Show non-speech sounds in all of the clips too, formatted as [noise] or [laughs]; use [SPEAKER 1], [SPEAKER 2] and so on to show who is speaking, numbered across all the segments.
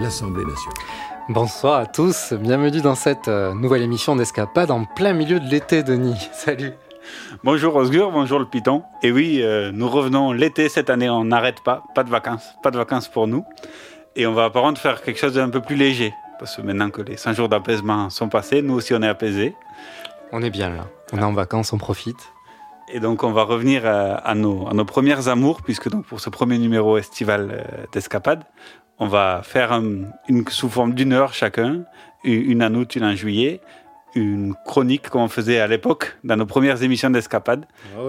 [SPEAKER 1] l'Assemblée nationale.
[SPEAKER 2] Bonsoir à tous, bienvenue dans cette euh, nouvelle émission d'Escapade en plein milieu de l'été, Denis. [laughs] Salut.
[SPEAKER 3] Bonjour Osgur, bonjour le Python. Et oui, euh, nous revenons l'été cette année, on n'arrête pas, pas de vacances, pas de vacances pour nous. Et on va par contre faire quelque chose d'un peu plus léger, parce que maintenant que les 100 jours d'apaisement sont passés, nous aussi on est apaisés.
[SPEAKER 2] On est bien là, on est en vacances, on profite.
[SPEAKER 3] Et donc on va revenir à, à nos, à nos premières amours, puisque donc pour ce premier numéro estival euh, d'Escapade, on va faire un- une, sous forme d'une heure chacun, une en août, une en juillet, une chronique comme on faisait à l'époque, dans nos premières émissions d'Escapade.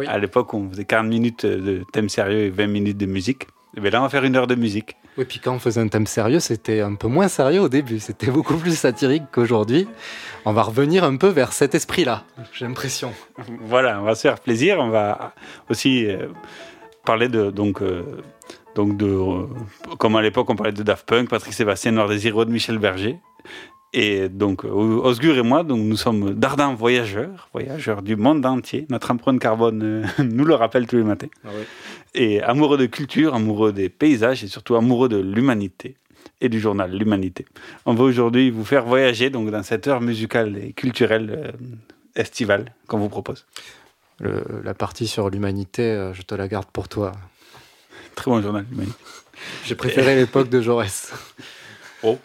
[SPEAKER 3] À l'époque, on faisait 40 minutes de thème sérieux et 20 minutes de musique. Et bien là, on va faire une heure de musique.
[SPEAKER 2] Oui, puis quand on faisait un thème sérieux, c'était un peu moins sérieux au début, c'était beaucoup plus satirique qu'aujourd'hui. On va revenir un peu vers cet esprit-là, j'ai l'impression.
[SPEAKER 3] Voilà, on va se faire plaisir. On va aussi euh, parler de donc euh, donc de euh, comme à l'époque on parlait de Daft Punk, Patrick Sébastien, Noir Désireux, de Michel Berger. Et donc euh, Osgur et moi, donc nous sommes d'ardents voyageurs, voyageurs du monde entier. Notre empreinte carbone euh, [laughs] nous le rappelle tous les matins. Et amoureux de culture, amoureux des paysages et surtout amoureux de l'humanité et du journal L'Humanité. On va aujourd'hui vous faire voyager donc dans cette heure musicale et culturelle euh, estivale qu'on vous propose.
[SPEAKER 2] Le- la partie sur l'humanité, je te la garde pour toi.
[SPEAKER 3] Très bon journal, L'Humanité.
[SPEAKER 2] J'ai préféré l'époque de Jaurès. [laughs]
[SPEAKER 3] Oh.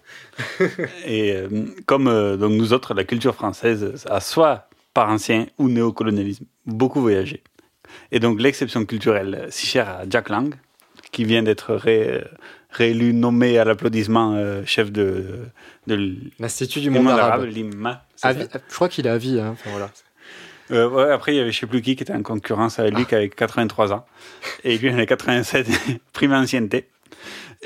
[SPEAKER 3] Et euh, comme euh, donc nous autres, la culture française a soit par ancien ou néocolonialisme beaucoup voyagé. Et donc l'exception culturelle euh, si chère à Jack Lang, qui vient d'être ré- réélu, nommé à l'applaudissement euh, chef de, de
[SPEAKER 2] L'Institut du monde arabe.
[SPEAKER 3] l'IMA.
[SPEAKER 2] je crois qu'il est à vie. Hein. Enfin, voilà.
[SPEAKER 3] Euh, ouais, après, il y avait je sais plus qui qui était en concurrence avec lui, qui avait 83 ans. Et lui, il en a 87, prime ancienneté.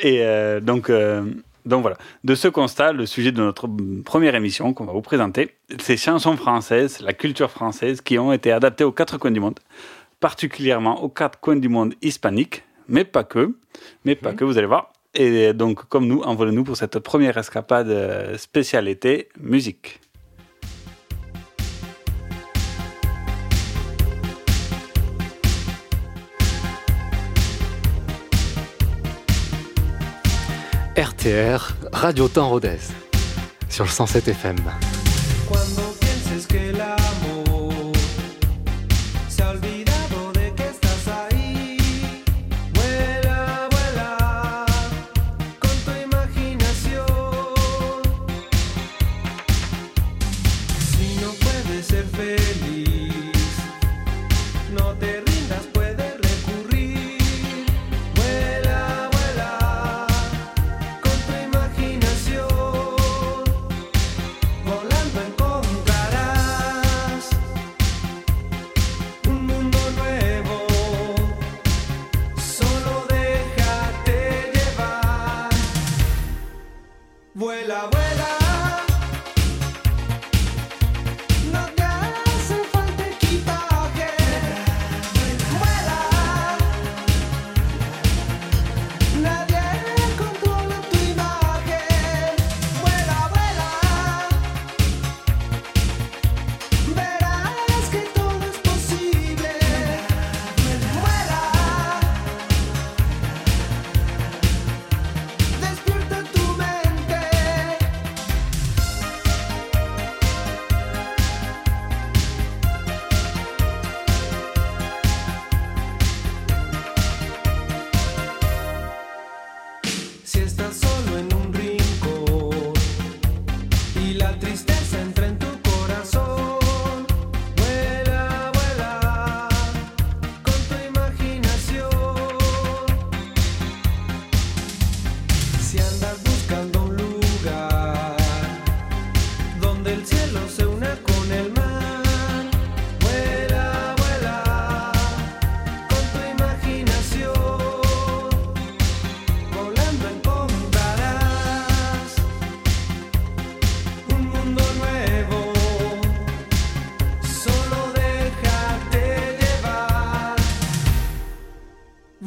[SPEAKER 3] Et euh, donc, euh, donc voilà. De ce constat, le sujet de notre première émission qu'on va vous présenter, ces chansons françaises, la culture française, qui ont été adaptées aux quatre coins du monde, particulièrement aux quatre coins du monde hispaniques, mais pas que, mais pas que, vous allez voir. Et donc, comme nous, envolez-nous pour cette première escapade euh, spéciale été musique.
[SPEAKER 2] Radio Temps Rodez, sur le 107 FM.
[SPEAKER 4] Pienses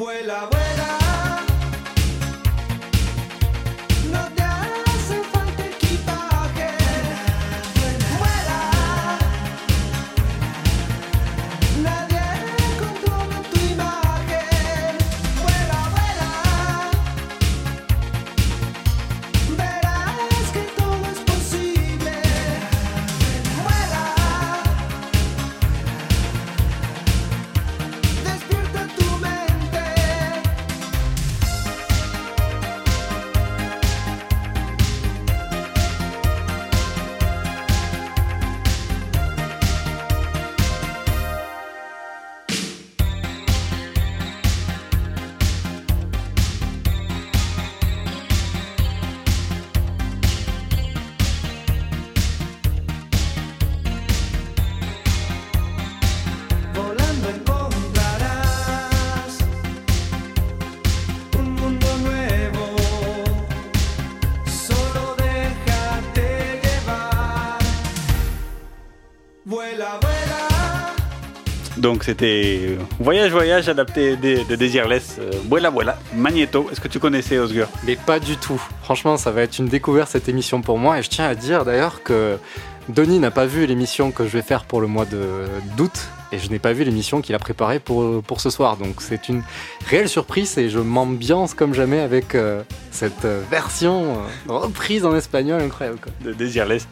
[SPEAKER 4] Vuela, vuela.
[SPEAKER 3] Donc c'était Voyage Voyage adapté de, de Desireless, euh, Vuela, Magneto. Est-ce que tu connaissais Osgur
[SPEAKER 2] Mais pas du tout. Franchement, ça va être une découverte cette émission pour moi. Et je tiens à dire d'ailleurs que Denis n'a pas vu l'émission que je vais faire pour le mois d'août. Et je n'ai pas vu l'émission qu'il a préparée pour, pour ce soir. Donc c'est une réelle surprise et je m'ambiance comme jamais avec euh, cette euh, version euh, reprise en espagnol incroyable. quoi.
[SPEAKER 3] de Desireless.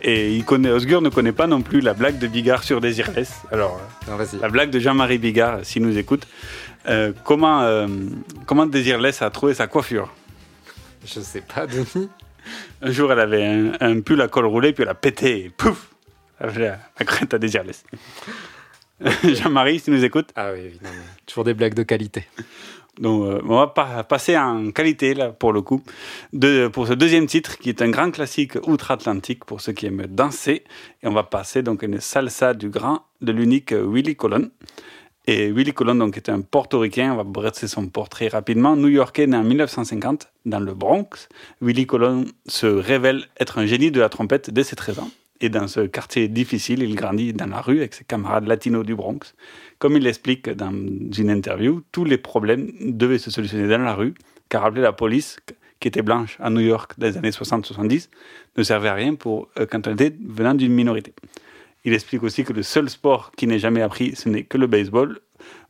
[SPEAKER 3] Et il connaît, Osgur ne connaît pas non plus la blague de Bigard sur Desireless. Alors,
[SPEAKER 2] Non,
[SPEAKER 3] la blague de Jean-Marie Bigard, s'il nous écoute. Euh, comment, comment Desireless a trouvé sa coiffure?
[SPEAKER 2] Je sais pas, Denis.
[SPEAKER 3] Un jour, elle avait un, un pull à col roulé, puis elle a pété, et pouf Elle a fait la, crête à Desireless. [laughs] Jean-Marie, si tu nous écoutes.
[SPEAKER 2] Ah oui, évidemment. Toujours des blagues de qualité.
[SPEAKER 3] Donc, euh, on va pa- passer en qualité, là, pour le coup, de, pour ce deuxième titre, qui est un grand classique outre-Atlantique pour ceux qui aiment danser. Et on va passer donc une salsa du grand, de l'unique euh, Willy Colon. Et Willy Colon, donc, est un portoricain, on va brosser son portrait rapidement, new-yorkais né en 1950, dans le Bronx. Willy Colon se révèle être un génie de la trompette dès ses 13 ans. Et dans ce quartier difficile, il grandit dans la rue avec ses camarades latinos du Bronx. Comme il l'explique dans une interview, tous les problèmes devaient se solutionner dans la rue, car appeler la police, qui était blanche à New York dans les années 60-70, ne servait à rien pour, euh, quand on était venant d'une minorité. Il explique aussi que le seul sport qui n'est jamais appris, ce n'est que le baseball,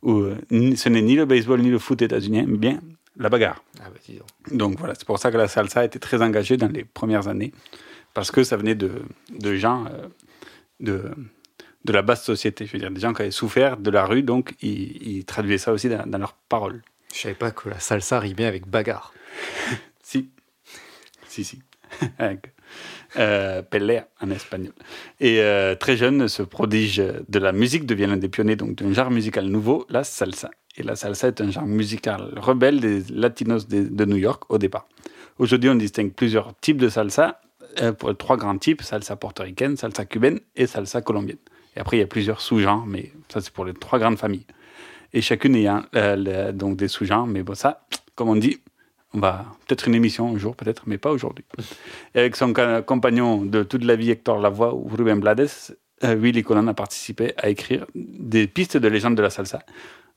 [SPEAKER 3] ou euh, ce n'est ni le baseball ni le foot états-unien, mais bien la bagarre.
[SPEAKER 2] Ah bah donc.
[SPEAKER 3] Donc voilà, c'est pour ça que la salsa était très engagée dans les premières années, parce que ça venait de, de gens euh, de, de la basse société, je veux dire, des gens qui avaient souffert de la rue, donc ils, ils traduisaient ça aussi dans, dans leurs paroles.
[SPEAKER 2] Je savais pas que la salsa rimait avec bagarre. [laughs]
[SPEAKER 3] Si, si, si. [laughs] Avec, euh, pelea en espagnol. Et euh, très jeune, ce prodige de la musique devient l'un des pionniers donc d'un genre musical nouveau, la salsa. Et la salsa est un genre musical rebelle des latinos de, de New York au départ. Aujourd'hui, on distingue plusieurs types de salsa, euh, pour trois grands types salsa portoricaine, salsa cubaine et salsa colombienne. Et après, il y a plusieurs sous-genres, mais ça, c'est pour les trois grandes familles. Et chacune ayant euh, donc des sous-genres, mais bon, ça, comme on dit, on va peut-être une émission un jour, peut-être, mais pas aujourd'hui. Et avec son compagnon de toute la vie, Hector Lavoie ou Ruben Blades, euh, Willy Colon a participé à écrire des pistes de légende de la salsa,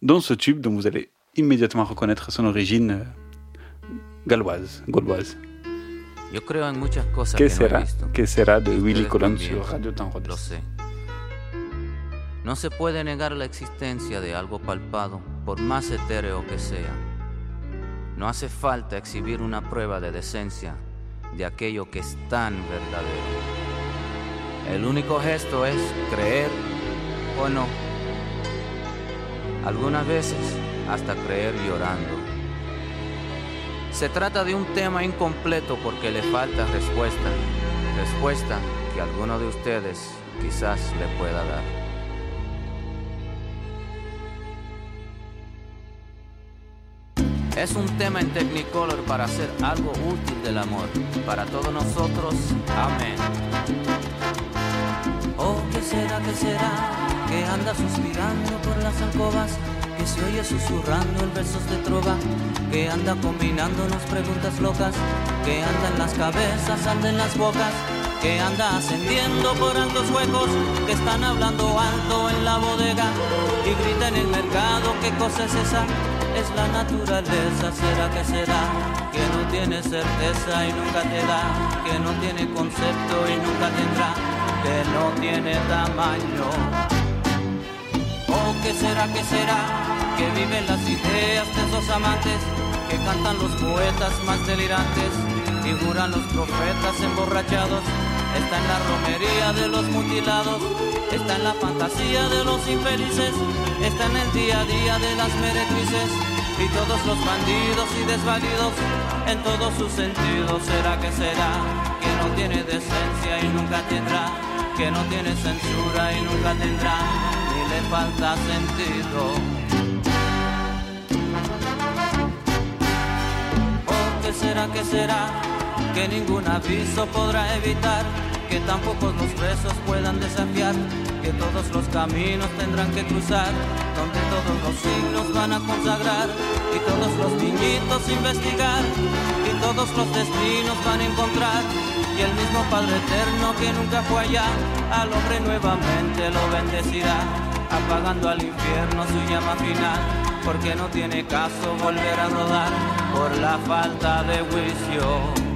[SPEAKER 3] dont ce tube dont vous allez immédiatement reconnaître son origine euh, galloise, gauloise.
[SPEAKER 5] Yo creo en muchas cosas
[SPEAKER 3] Que
[SPEAKER 5] no he visto.
[SPEAKER 3] que sera de Willy Colon
[SPEAKER 5] también,
[SPEAKER 3] sur Radio Rodez.
[SPEAKER 5] Lo sé. No se puede negar la existencia de algo palpado, por más etéreo que sea. No hace falta exhibir una prueba de decencia de aquello que es tan verdadero. El único gesto es creer o no. Algunas veces hasta creer llorando. Se trata de un tema incompleto porque le falta respuesta. Respuesta que alguno de ustedes quizás le pueda dar. Es un tema en Technicolor para hacer algo útil del amor. Para todos nosotros, amén. Oh, ¿qué será, qué será? Que anda suspirando por las alcobas, se oye susurrando en versos de trova, que anda combinándonos preguntas locas, que anda en las cabezas, anda en las bocas, que anda ascendiendo por altos huecos, que están hablando alto en la bodega y grita en el mercado, ¿qué cosa es esa? Es la naturaleza, será que será, que no tiene certeza y nunca te da, que no tiene concepto y nunca tendrá, que no tiene tamaño. Oh, ¿qué será, qué será? Que viven las ideas de esos amantes, que cantan los poetas más delirantes, y juran los profetas emborrachados. Está en la romería de los mutilados, está en la fantasía de los infelices, está en el día a día de las meretrices y todos los bandidos y desvalidos en todos sus sentidos. ¿Será que será? Que no tiene decencia y nunca tendrá, que no tiene censura y nunca tendrá, ni le falta sentido. ¿Qué será, qué será? Que ningún aviso podrá evitar, que tampoco los presos puedan desafiar, que todos los caminos tendrán que cruzar, donde todos los siglos van a consagrar, y todos los niñitos investigar, y
[SPEAKER 6] todos los destinos van a encontrar y el mismo Padre Eterno que nunca fue allá al hombre nuevamente lo bendecirá, apagando al infierno su llama final, porque no tiene caso volver a rodar por la falta de juicio.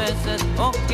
[SPEAKER 6] veces.
[SPEAKER 5] Oh.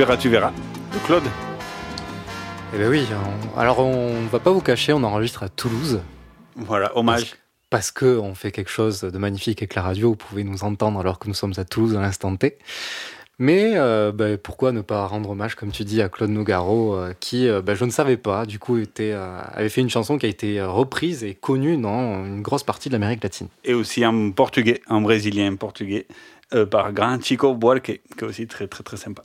[SPEAKER 5] Verras, tu verras de Claude.
[SPEAKER 2] Eh ben oui, on- alors on va pas vous cacher, on enregistre à Toulouse.
[SPEAKER 5] Voilà, hommage.
[SPEAKER 2] Parce que on fait quelque chose de magnifique avec la radio, vous pouvez nous entendre alors que nous sommes à Toulouse à l'instant T. Mais euh, ben, pourquoi ne pas rendre hommage, comme tu dis, à Claude Nougaro, euh, qui, euh, ben, je ne savais pas, du coup, était, euh, avait fait une chanson qui a été reprise et connue dans une grosse partie de l'Amérique latine.
[SPEAKER 5] Et aussi en portugais, en brésilien portugais, euh, par Grand Chico Buarque, qui est aussi très très très sympa.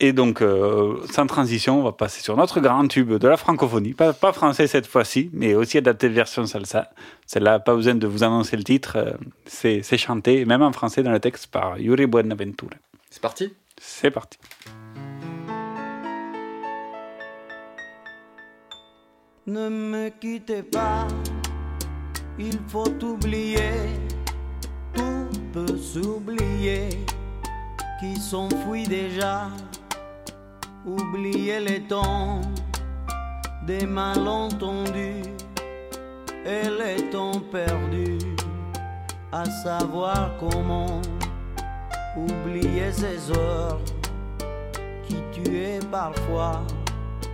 [SPEAKER 5] Et donc, euh, sans transition, on va passer sur notre grand tube de la francophonie. Pas, pas français cette fois-ci, mais aussi adapté version salsa. Celle-là, pas besoin de vous annoncer le titre. euh, C'est c'est chanté, même en français dans le texte, par Yuri Buenaventura.
[SPEAKER 2] C'est parti?
[SPEAKER 5] C'est parti.
[SPEAKER 6] Ne me quittez pas, il faut oublier, tout peut s'oublier, qui s'enfuit déjà, oublier les temps des malentendus et les temps perdus, à savoir comment oublier ces heures qui tuaient parfois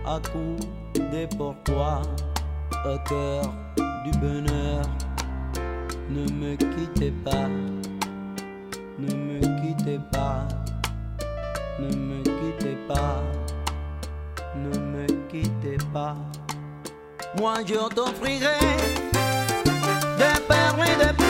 [SPEAKER 6] à coups des pourquoi au cœur du bonheur. Ne me quittez pas, ne me quittez pas, ne me quittez pas, ne me quittez pas. Moi je t'offrirai des perles et des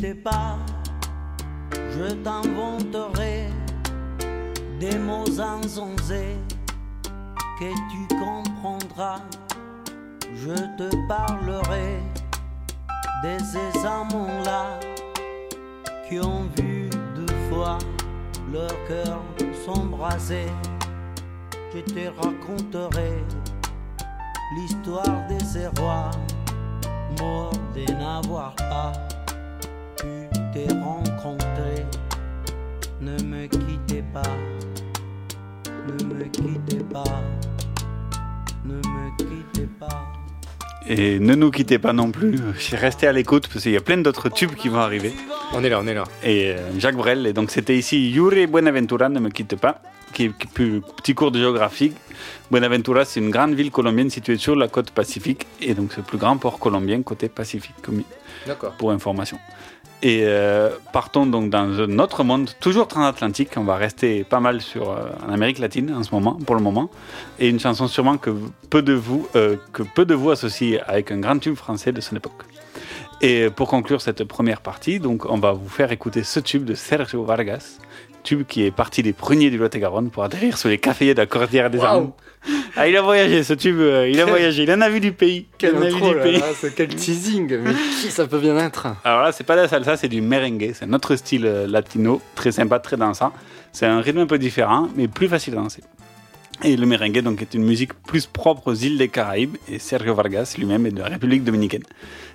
[SPEAKER 6] Pas, je t'inventerai
[SPEAKER 5] des mots insensés que tu comprendras. Je te parlerai de ces amants-là qui ont vu deux fois leur cœur s'embraser. Je te raconterai l'histoire de ces rois morts de n'avoir pas Ne me quittez pas, ne me quittez pas, ne me quittez pas.
[SPEAKER 3] Et ne nous quittez pas non plus, restez à l'écoute parce qu'il y a plein d'autres tubes qui vont arriver.
[SPEAKER 2] On est là, on est là.
[SPEAKER 3] Et euh, Jacques Brel, et donc c'était ici Yuri Buenaventura, ne me quitte pas, qui, qui plus petit cours de géographie. Buenaventura, c'est une grande ville colombienne située sur la côte pacifique, et donc c'est le plus grand port colombien côté pacifique, comme-
[SPEAKER 2] D'accord.
[SPEAKER 3] pour information. Et euh, partons donc dans un autre monde, toujours transatlantique. On va rester pas mal sur euh, en Amérique latine en ce moment, pour le moment, et une chanson sûrement que peu de vous, euh, que peu de vous associent avec un grand tube français de son époque. Et pour conclure cette première partie, donc on va vous faire écouter ce tube de Sergio Vargas, tube qui est parti des pruniers du Lot-et-Garonne pour atterrir sur les caféiers de la Cordillère des
[SPEAKER 2] Waouh.
[SPEAKER 3] Andes. Ah, il a voyagé, ce tube, euh, il a voyagé, il en a vu du pays.
[SPEAKER 2] Quel intro, là, là, teasing Mais qui ça peut bien être?
[SPEAKER 3] Alors là, c'est pas de la salsa, c'est du merengue. C'est un autre style euh, latino, très sympa, très dansant. C'est un rythme un peu différent, mais plus facile à danser. Et le merengue donc, est une musique plus propre aux îles des Caraïbes, et Sergio Vargas lui-même est de la République dominicaine.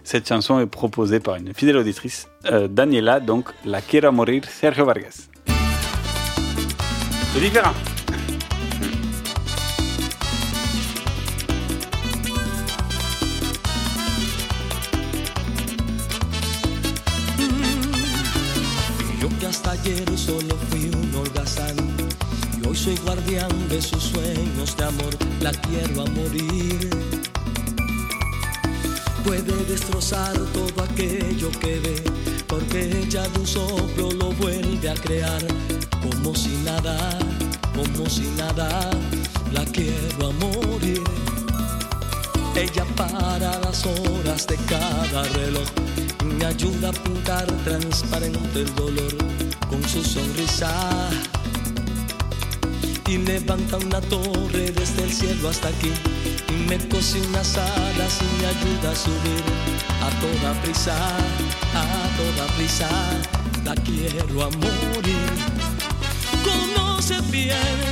[SPEAKER 3] Cette chanson est proposée par une fidèle auditrice, euh, Daniela, donc La Quiero Morir, Sergio Vargas. C'est.
[SPEAKER 7] Yo que hasta ayer solo fui un holgazán y hoy soy guardián de sus sueños de amor, la quiero a morir. Puede destrozar todo aquello que ve, porque ella de un soplo lo vuelve a crear, como si nada, como si nada, la quiero a morir. Ella para las horas de cada reloj me ayuda a pintar transparente el dolor con su sonrisa. Y levanta una torre desde el cielo hasta aquí y me cose unas alas y me ayuda a subir a toda prisa, a toda prisa. La quiero a morir. Conoce bien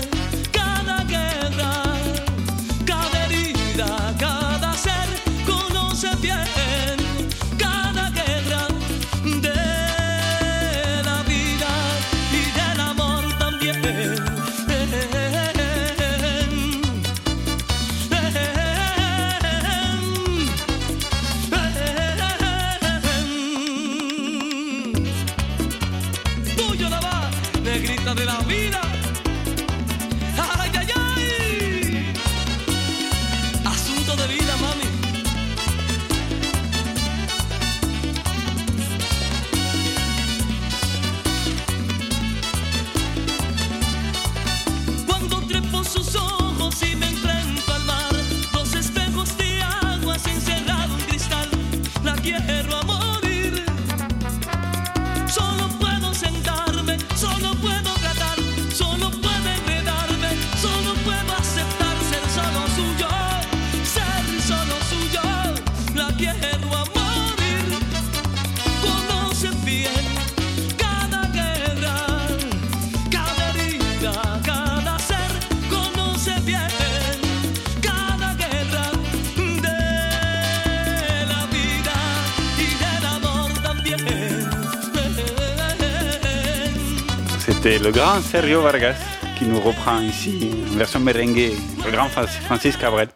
[SPEAKER 3] C'était le grand Sergio Vargas qui nous reprend ici en version merengue, le grand Fra- Francis Cabrel.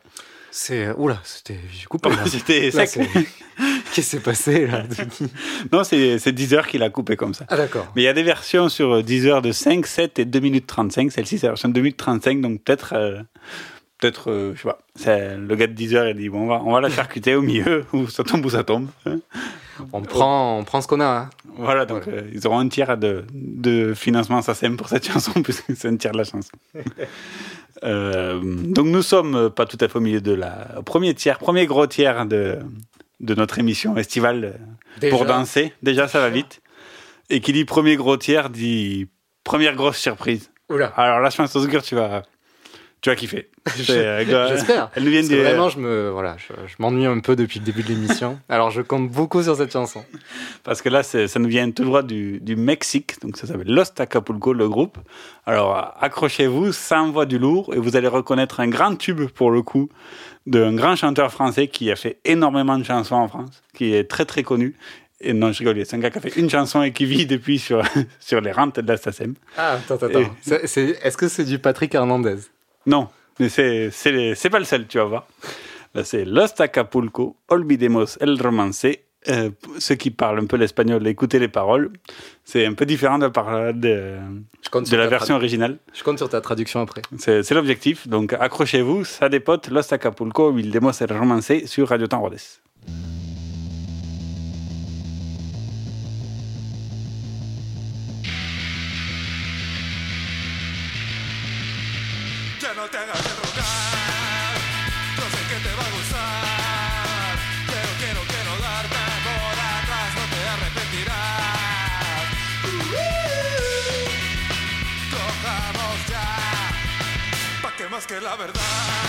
[SPEAKER 2] C'est. Oula, c'était. J'ai coupé.
[SPEAKER 3] C'était sec. [laughs]
[SPEAKER 2] Qu'est-ce qui s'est passé là [laughs]
[SPEAKER 3] Non, c'est c'est Deezer qui l'a coupé comme ça.
[SPEAKER 2] Ah, d'accord.
[SPEAKER 3] Mais il y a des versions sur Deezer de 5, 7 et 2 minutes 35. Celle-ci, c'est la version 2 minutes 35, donc peut-être, euh, peut-être, euh, je sais pas. Le gars de Deezer, il dit, bon, on va, on va la charcuter au milieu, [laughs] ou ça tombe ou ça tombe. hein.
[SPEAKER 2] On prend, on prend ce qu'on a. hein.
[SPEAKER 3] Voilà, donc euh, ils auront un tiers de, de financement SACEM pour cette chanson, [laughs] puisque c'est un tiers de la chanson. [laughs] Euh, donc nous sommes pas tout à fait au milieu de la premier tiers, premier gros tiers de, de notre émission estivale euh,
[SPEAKER 2] Déjà.
[SPEAKER 3] pour danser. Déjà, ça va vite. Et qui dit premier gros tiers dit première grosse surprise. Oula. Alors la chanson Osgur, tu vas, tu vas kiffer. [laughs] Euh,
[SPEAKER 2] J'espère.
[SPEAKER 3] Elle nous vient
[SPEAKER 2] Parce que
[SPEAKER 3] du.
[SPEAKER 2] Vraiment, je me, voilà, je, je m'ennuie un peu depuis le début de l'émission. [laughs] Alors, je compte beaucoup sur cette chanson.
[SPEAKER 3] Parce que là, ça nous vient tout droit du, du Mexique, donc ça s'appelle Los Acapulco, le groupe. Alors, accrochez-vous, ça envoie du lourd et vous allez reconnaître un grand tube, pour le coup, d'un grand chanteur français qui a fait énormément de chansons en France, qui est très très connu. Et non, je rigole, c'est un gars qui a fait une chanson et qui vit [laughs] depuis sur, sur les rentes de la SACEM.
[SPEAKER 2] Ah, attends, attends.
[SPEAKER 3] Et-
[SPEAKER 2] Est-ce que c'est du Patrick Hernandez?
[SPEAKER 3] Non, mais c'est, pas le seul, tu vas voir. Là, c'est Los Acapulco, Olvidemos el Romance. Euh, ceux qui parlent un peu l'espagnol, écoutez les paroles. C'est un peu différent de, la version originale.
[SPEAKER 2] Je compte sur ta traduction après.
[SPEAKER 3] C'est, l'objectif. Donc accrochez-vous, ça dépote Los Acapulco, Olvidemos el Romance sur Radio Temps.
[SPEAKER 8] Que la verdad,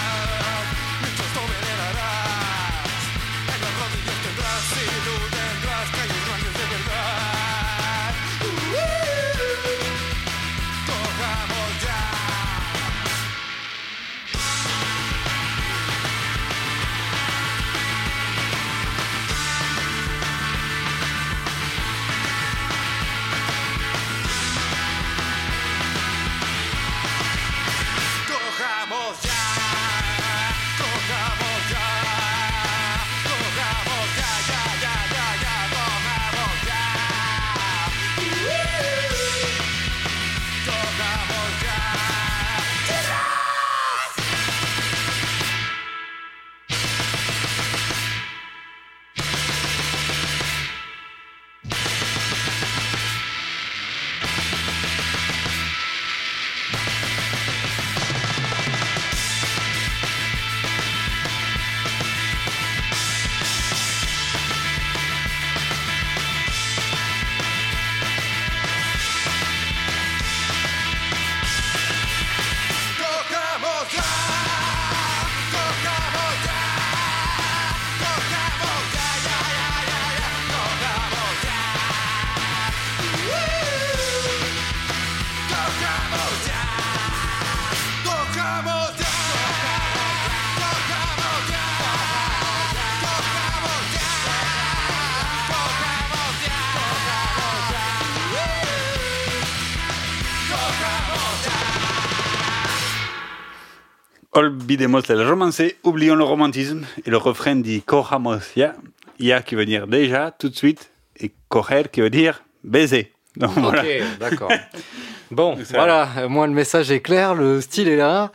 [SPEAKER 3] Olvidemos el romance, oublions le romantisme. Et le refrain dit cojamos ya, ya qui veut dire déjà, tout de suite, et coger qui veut dire baiser. Donc, voilà.
[SPEAKER 2] Ok, d'accord. [laughs] Bon, voilà, euh, moi le message est clair, le style est là.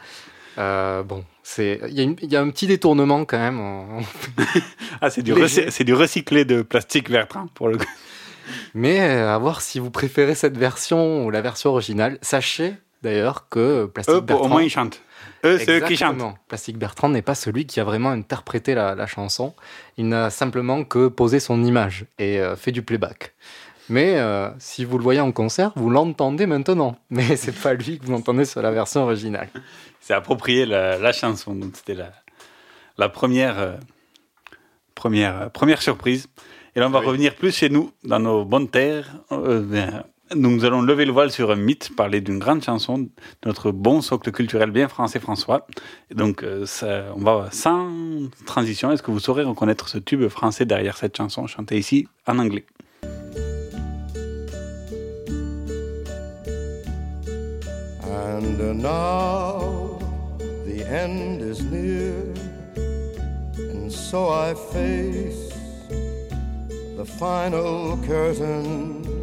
[SPEAKER 2] Euh, bon, c'est il y, a y un petit détournement quand même. [laughs]
[SPEAKER 3] Ah, c'est du, c'est recyclé de plastique Bertrand, pour le coup. [laughs]
[SPEAKER 2] Mais euh, à voir si vous préférez cette version ou la version originale. Sachez d'ailleurs que
[SPEAKER 3] Eux, pour-
[SPEAKER 2] Bertrand...
[SPEAKER 3] au moins, ils chantent. Eux, c'est eux qui chantent.
[SPEAKER 2] Exactement. Plastic Bertrand n'est pas celui qui a vraiment interprété la, la chanson. Il n'a simplement que posé son image et euh, fait du playback. Mais euh, si vous le voyez en concert, vous l'entendez maintenant. [laughs] Mais c'est pas lui que vous entendez sur la version originale.
[SPEAKER 3] C'est approprié la, la chanson. Donc, c'était la, la première, euh, première, euh, première surprise. Et là, on va revenir plus chez nous, dans nos bonnes terres. Euh, nous allons lever le voile sur un mythe, parler d'une grande chanson de notre bon socle culturel bien français François. Donc, euh, on va sans transition. Est-ce que vous saurez reconnaître ce tube français derrière cette chanson chantée ici en anglais?
[SPEAKER 9] And uh, now the end is near, and so I face the final curtain.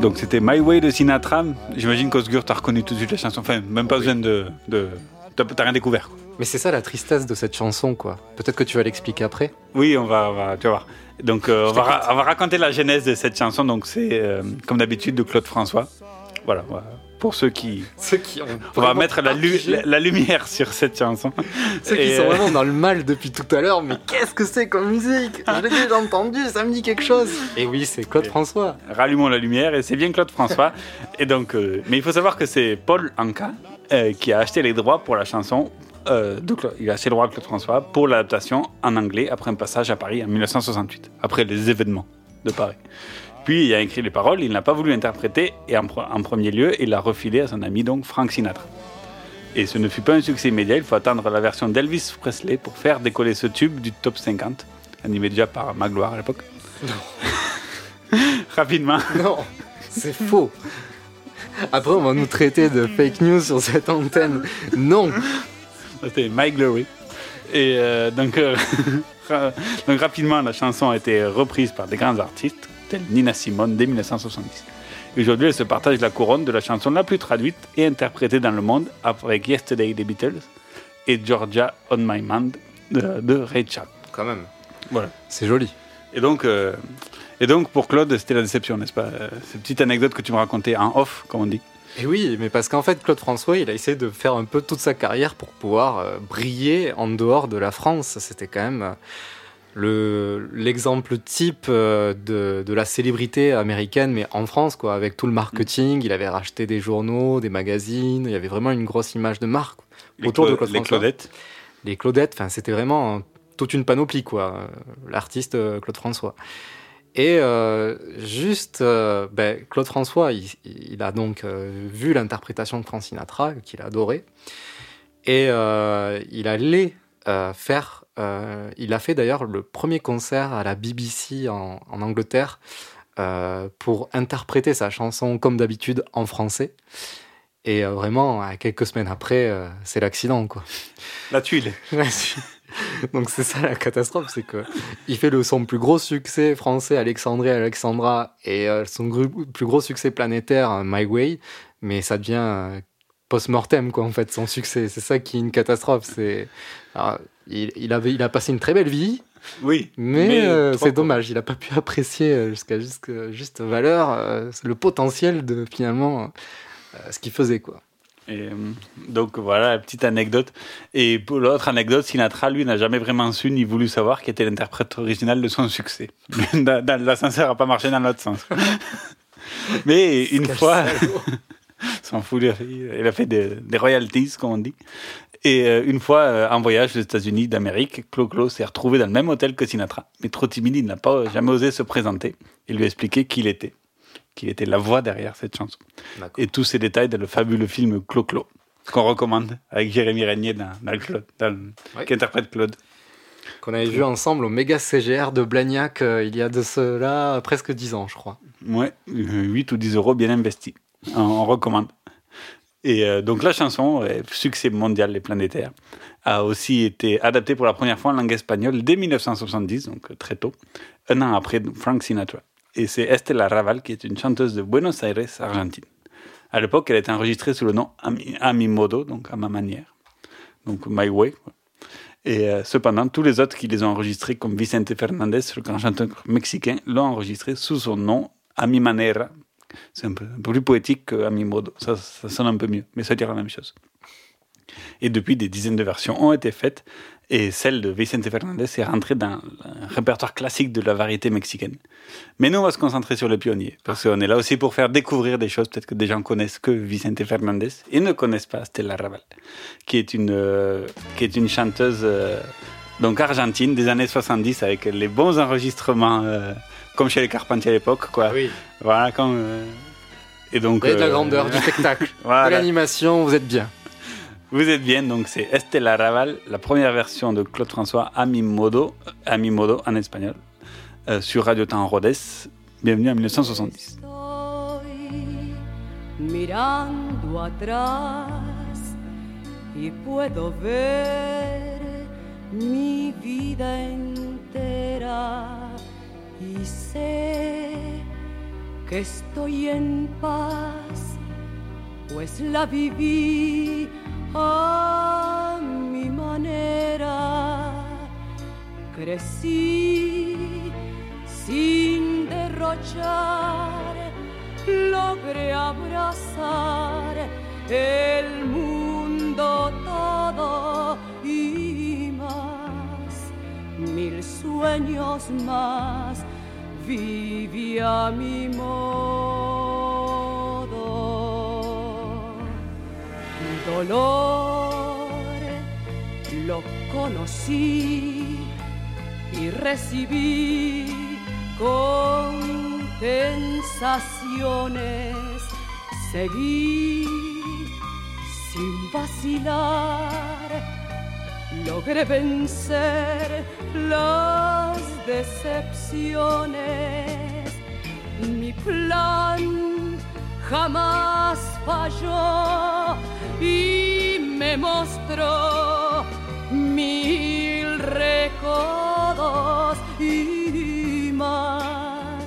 [SPEAKER 3] Donc c'était My Way de Sinatra. J'imagine qu'Osgur t'as reconnu tout de suite la chanson. Enfin, même pas besoin de. de... T'as rien découvert. quoi.
[SPEAKER 2] Mais c'est ça la tristesse de cette chanson, quoi. Peut-être que tu vas l'expliquer après.
[SPEAKER 3] Oui, on va, on va- tu vas voir. Donc, euh, on, va on va raconter la genèse de cette chanson. Donc, c'est euh, comme d'habitude de Claude François. Voilà. voilà. Pour ceux qui.
[SPEAKER 2] Ceux qui ont.
[SPEAKER 3] On va mettre la, lu- la- la lumière sur cette chanson.
[SPEAKER 2] Ceux qui sont
[SPEAKER 3] euh,
[SPEAKER 2] vraiment dans le mal depuis tout à l'heure, mais qu'est-ce que c'est comme musique Je l'ai déjà entendu, ça me dit quelque chose. Et oui, c'est Claude François.
[SPEAKER 3] Rallumons la lumière et c'est bien Claude François. et donc, euh, mais il faut savoir que c'est Paul Anka euh, qui a acheté les droits pour la chanson. euh, de Claude- il a acheté le droit à Claude François pour l'adaptation en anglais après un passage à Paris en 1968, après les événements de Paris. Puis il a écrit les paroles, il n'a pas voulu interpréter et en, pre- en premier lieu, il l'a refilé à son ami donc Frank Sinatra. Et ce ne fut pas un succès immédiat, il faut attendre la version d'Elvis Presley pour faire décoller ce tube du top 50, animé déjà par Magloire à l'époque. [laughs] Rapidement.
[SPEAKER 2] Non, c'est faux. Après, on va nous traiter de fake news sur cette antenne. Non.
[SPEAKER 3] C'était My Glory. Et euh, donc, euh, [laughs] donc rapidement, la chanson a été reprise par des grands artistes Nina Simone dès 1970. Et Aujourd'hui, elle se partage la couronne de la chanson la plus traduite et interprétée dans le monde avec Yesterday des Beatles et Georgia on My Mind de, de Ray Charles.
[SPEAKER 2] Quand même.
[SPEAKER 3] Voilà.
[SPEAKER 2] C'est joli.
[SPEAKER 3] Et donc, euh, et donc pour Claude, c'était la déception, n'est-ce pas? Euh, Cette petite anecdote que tu me racontais en off, comme on dit.
[SPEAKER 2] Et oui, mais parce qu'en fait, Claude François, il a essayé de faire un peu toute sa carrière pour pouvoir euh, briller en dehors de la France. C'était quand même le l'exemple type euh, de, de la célébrité américaine, mais en France, quoi, avec tout le marketing. Il avait racheté des journaux, des magazines. Il y avait vraiment une grosse image de marque
[SPEAKER 3] Les
[SPEAKER 2] autour de
[SPEAKER 3] Cla-
[SPEAKER 2] Claude
[SPEAKER 3] les
[SPEAKER 2] François.
[SPEAKER 3] Claudettes.
[SPEAKER 2] Les Claudettes. Enfin, c'était vraiment toute une panoplie, quoi. euh, L'artiste euh, Claude François. Et euh, juste, euh, ben, Claude François, il, il a donc euh, vu l'interprétation de Frank Sinatra, qu'il a adoré, et il allait faire, euh, il a fait d'ailleurs le premier concert à la BBC en, en Angleterre euh, pour interpréter sa chanson comme d'habitude en français. Et euh, vraiment, quelques semaines après, c'est l'accident, quoi. [laughs]
[SPEAKER 3] La tuile.
[SPEAKER 2] Donc c'est ça la catastrophe, c'est que il fait le son plus gros succès français Alexandrie Alexandra et son plus gros succès planétaire My Way, mais ça devient post-mortem quoi en fait son succès. C'est ça qui est une catastrophe. C'est alors, il, il avait il a passé une très belle vie.
[SPEAKER 3] Oui,
[SPEAKER 2] Mais,
[SPEAKER 3] mais
[SPEAKER 2] euh,
[SPEAKER 3] trop
[SPEAKER 2] c'est dommage, il n'a pas pu [laughs] apprécier euh, jusqu'à jusqu'à juste valeur euh, le potentiel de finalement euh, ce qu'il faisait quoi.
[SPEAKER 3] Et, euh, donc voilà la petite anecdote. Et pour l'autre anecdote, Sinatra, lui, n'a jamais vraiment su ni voulu savoir qui était l'interprète original de son succès. [laughs] L'ascenseur n'a pas marché dans l'autre sens. [laughs] Mais une fois, s'en fout, il a fait, il a fait des, des royalties, comme on dit. Et euh, une fois, euh, en voyage aux États-Unis d'Amérique, Clo-Clo s'est retrouvé dans le même hôtel que Sinatra. Mais trop timide, il n'a pas jamais osé se présenter et lui expliquer qui il était. Qu'il était la voix derrière cette chanson. Et tous ces détails dans le fabuleux film Clo-Clo, qu'on recommande, avec Jérémy Régnier dans, Claude, dans qui interprète Claude.
[SPEAKER 2] Qu'on avait vu ensemble au méga CGR de Blagnac euh, il y a de cela euh, presque 10 ans, je crois.
[SPEAKER 3] Ouais, euh, 8 ou 10 euros bien investis. On, on recommande. Et euh, donc la chanson, euh, succès mondial et planétaire, a aussi été adaptée pour la première fois en langue espagnole dès 1970, donc euh, très tôt, un an après Frank Sinatra. Et c'est Estela Raval qui est une chanteuse de Buenos Aires, Argentine. À l'époque, elle était enregistrée sous le nom a mi, modo, donc à ma manière, donc My Way. Et cependant, tous les autres qui les ont enregistrés, comme Vicente Fernandez, le grand chanteur mexicain, l'ont enregistré sous son nom, A mi manera. C'est un peu, plus poétique que A mi modo. Ça, ça sonne un peu mieux, mais ça dire la même chose. Et depuis, des dizaines de versions ont été faites, et celle de Vicente Fernandez est rentrée dans un répertoire classique de la variété mexicaine. Mais nous, on va se concentrer sur les pionniers, parce qu'on est là aussi pour faire découvrir des choses, peut-être que des gens connaissent que Vicente Fernandez, et ne connaissent pas Stella Raval, qui est une, euh, qui est une chanteuse euh, donc argentine des années 70, avec les bons enregistrements, euh, comme chez les Carpentiers à l'époque, quoi. Voilà, comme... euh, et donc...
[SPEAKER 2] Vous avez de la
[SPEAKER 3] euh,
[SPEAKER 2] grandeur, du [laughs] spectacle,
[SPEAKER 3] voilà.
[SPEAKER 2] de l'animation, vous êtes bien.
[SPEAKER 3] Vous êtes bien, donc c'est Estela Raval, la première version de Claude François à mi modo, à mi modo en espagnol, euh, sur Radio Temps Rodez. Bienvenue en 1970.
[SPEAKER 10] mirando atrás y puedo ver mi vida entera y sé que estoy en paz, pues la viví a mi manera. Crecí sin derrochar logré abrazar el mundo todo y mil sueños más, viví a mi modo. Dolor lo conocí y recibí con sensaciones seguí sin vacilar logré vencer las decepciones mi plan jamás falló y me mostró mil recodos y más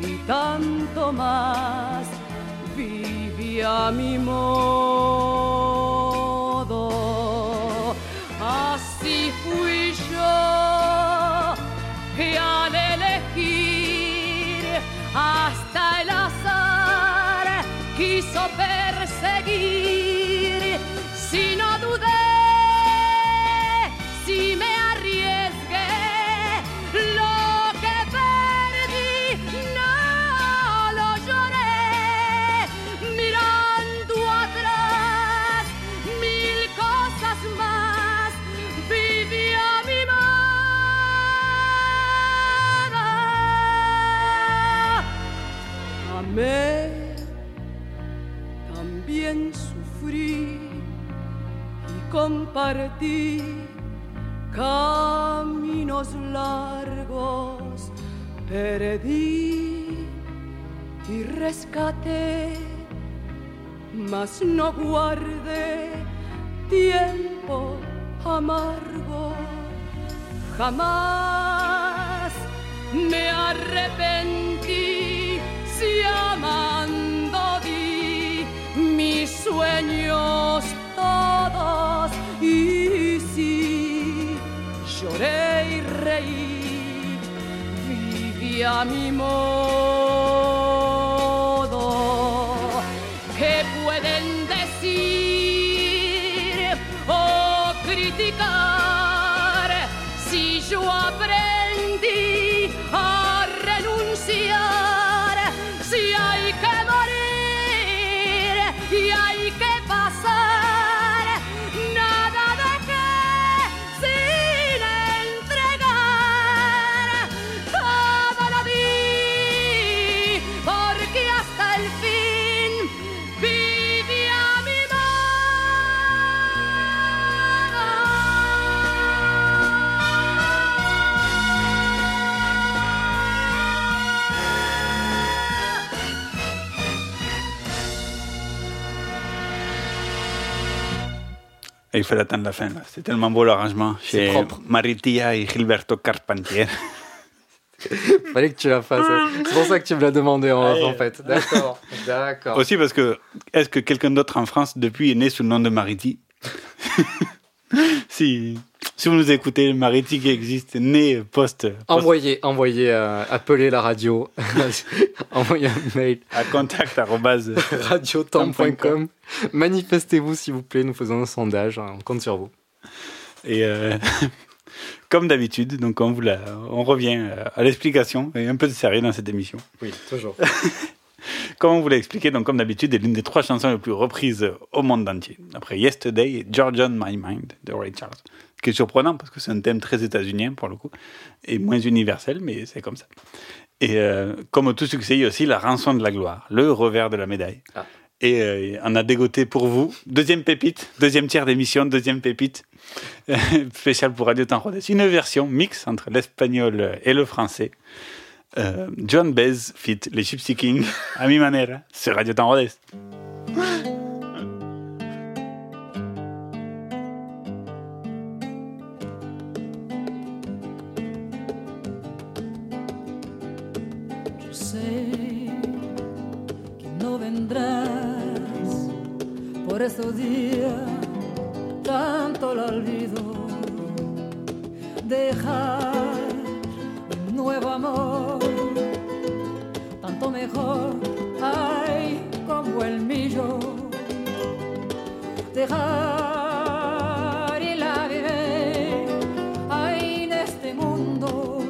[SPEAKER 10] y tanto más viví a mi modo. Compartí caminos largos perdí y rescaté, mas no guardé tiempo amargo. Jamás me arrepentí a mi.
[SPEAKER 3] Faut attendre la fin. C'est tellement beau l'arrangement
[SPEAKER 2] C'est
[SPEAKER 3] chez
[SPEAKER 2] propre.
[SPEAKER 3] Maritia et Gilberto Carpentier. [laughs]
[SPEAKER 2] Fallait que tu la fasses. C'est pour ça que tu me l'as demandé en fait. D'accord. D'accord.
[SPEAKER 3] Aussi parce que est-ce que quelqu'un d'autre en France depuis est né sous le nom de Mariti [laughs] [laughs] si, si vous nous écoutez, Mariti qui existe, né post, post
[SPEAKER 2] Envoyez, envoyez, euh, appelez la radio, [laughs] envoyez un mail
[SPEAKER 3] à contact [laughs]
[SPEAKER 2] radiotemps.com. Manifestez-vous s'il vous plaît, nous faisons un sondage, hein, on compte sur vous.
[SPEAKER 3] Et euh, comme d'habitude, donc on, vous la- on revient euh, à l'explication et un peu de sérieux dans cette émission.
[SPEAKER 2] Oui, toujours.
[SPEAKER 3] Comme on vous l'a expliqué, donc comme d'habitude, est l'une des trois chansons les plus reprises au monde entier. Après Yesterday et George on My Mind de Ray Charles. Ce qui est surprenant parce que c'est un thème très états-unien pour le coup et moins universel, mais c'est comme ça. Et euh, comme tout succès, il y a aussi la rançon de la gloire, le revers de la médaille.
[SPEAKER 2] Ah.
[SPEAKER 3] Et euh, on a dégoté pour vous, deuxième pépite, deuxième tiers d'émission, deuxième pépite, [laughs] spéciale pour Radio Temps Rodez. Une version mix entre l'espagnol et le français. Euh, John Bez fit les Gypsy Kings [laughs] à mi manera sur Radio Temps Rodez.
[SPEAKER 11] Yo sé que no vendrás por esos días, tanto lo olvido. Dejar un nuevo amor, tanto mejor, ay, como el mío. Dejar y la vivir, ay, en este mundo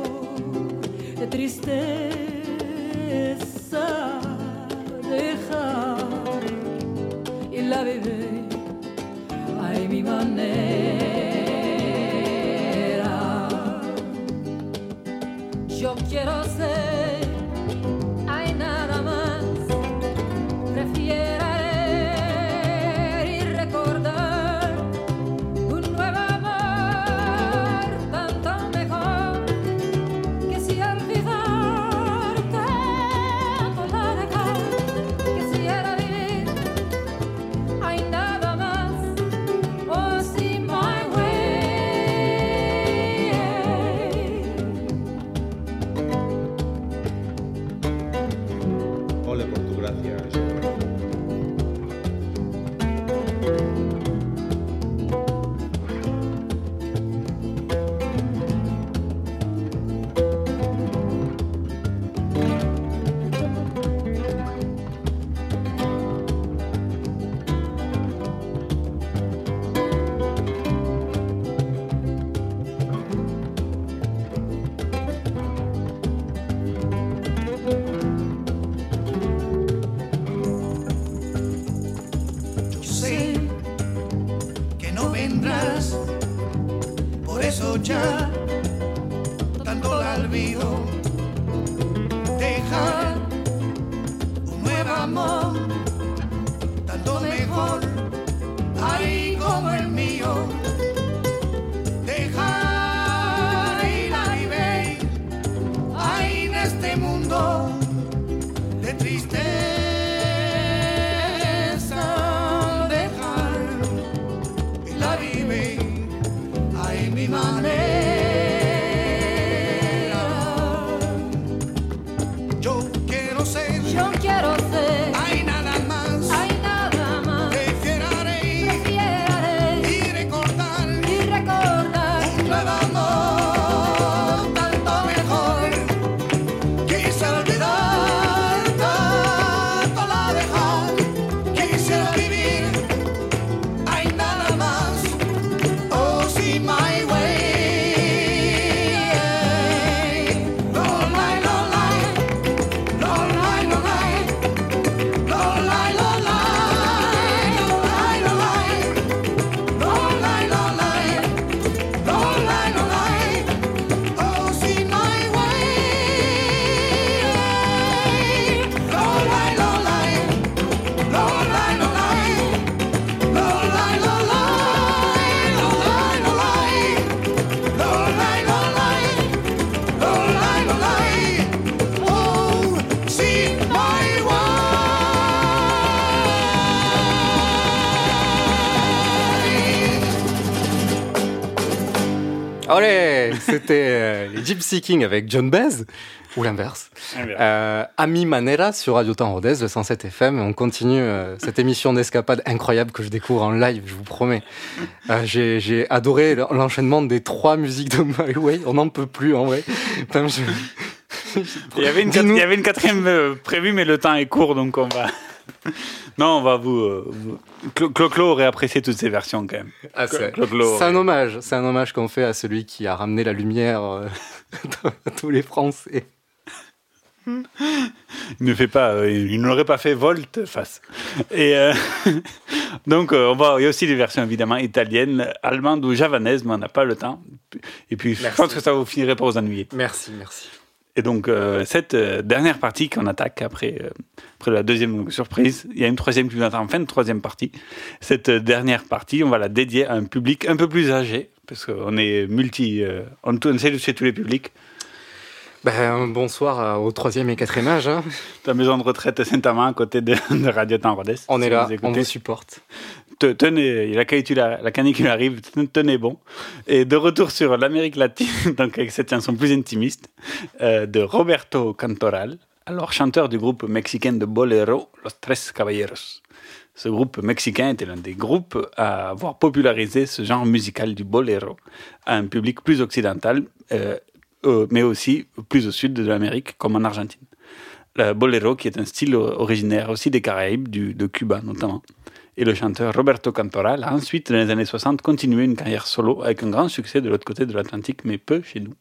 [SPEAKER 11] de tristeza. Dejar y la bebé ay mi manera quiero ser
[SPEAKER 2] euh, les Gypsy King avec John Baez, ou l'inverse.
[SPEAKER 3] Inverse.
[SPEAKER 2] Euh, Ami Manera sur Radio Temps Rodez, le 107 FM. On continue euh, cette émission d'escapade incroyable que je découvre en live, je vous promets. Euh, J'ai j'ai adoré l'enchaînement des trois musiques de My Way. On n'en peut plus, en vrai. Putain, je-
[SPEAKER 3] Il y avait une, quat- il y avait une quatrième euh, prévue, mais le temps est court, donc on va. [laughs] non, on va vous. euh, vous- Clo- Clo-Clo aurait apprécié toutes ces versions quand même.
[SPEAKER 2] Ah, c'est un hommage. C'est un hommage qu'on fait à celui qui a ramené la lumière euh, [laughs] à tous les Français. [laughs]
[SPEAKER 3] Il ne fait pas, euh, il n'aurait pas fait volte-face. Et euh, donc, euh, on va, il y a aussi des versions évidemment italiennes, allemandes ou javanaises, mais on n'a pas le temps. Et puis, je pense que ça vous finirait pas vous ennuyer.
[SPEAKER 2] Merci, merci.
[SPEAKER 3] Et donc, euh, cette euh, dernière partie qu'on attaque après, euh, après la deuxième surprise, il y a une troisième qui nous attend en fin de troisième partie. Cette dernière partie, on va la dédier à un public un peu plus âgé, parce qu'on est multi, on, on essaie de toucher tous les publics.
[SPEAKER 2] Ben, bonsoir au troisième et quatrième âge. hein.
[SPEAKER 3] Ta maison de retraite Saint-Amand à côté de, de Radio Temps.
[SPEAKER 2] On est là, on vous supporte.
[SPEAKER 3] Te- tenez, la canicule, arrive, ten- tenez bon. Et de retour sur l'Amérique latine, [laughs] donc avec cette chanson plus intimiste, euh, de Roberto Cantoral, alors chanteur du groupe mexicain de bolero, Los Tres Caballeros. Ce groupe mexicain était l'un des groupes à avoir popularisé ce genre musical du bolero à un public plus occidental, euh, euh, mais aussi plus au sud de l'Amérique, comme en Argentine. Le bolero, qui est un style originaire aussi des Caraïbes, du, de Cuba notamment. Et le chanteur Roberto Cantoral a ensuite, dans les années 60, continué une carrière solo avec un grand succès de l'autre côté de l'Atlantique, mais peu chez nous.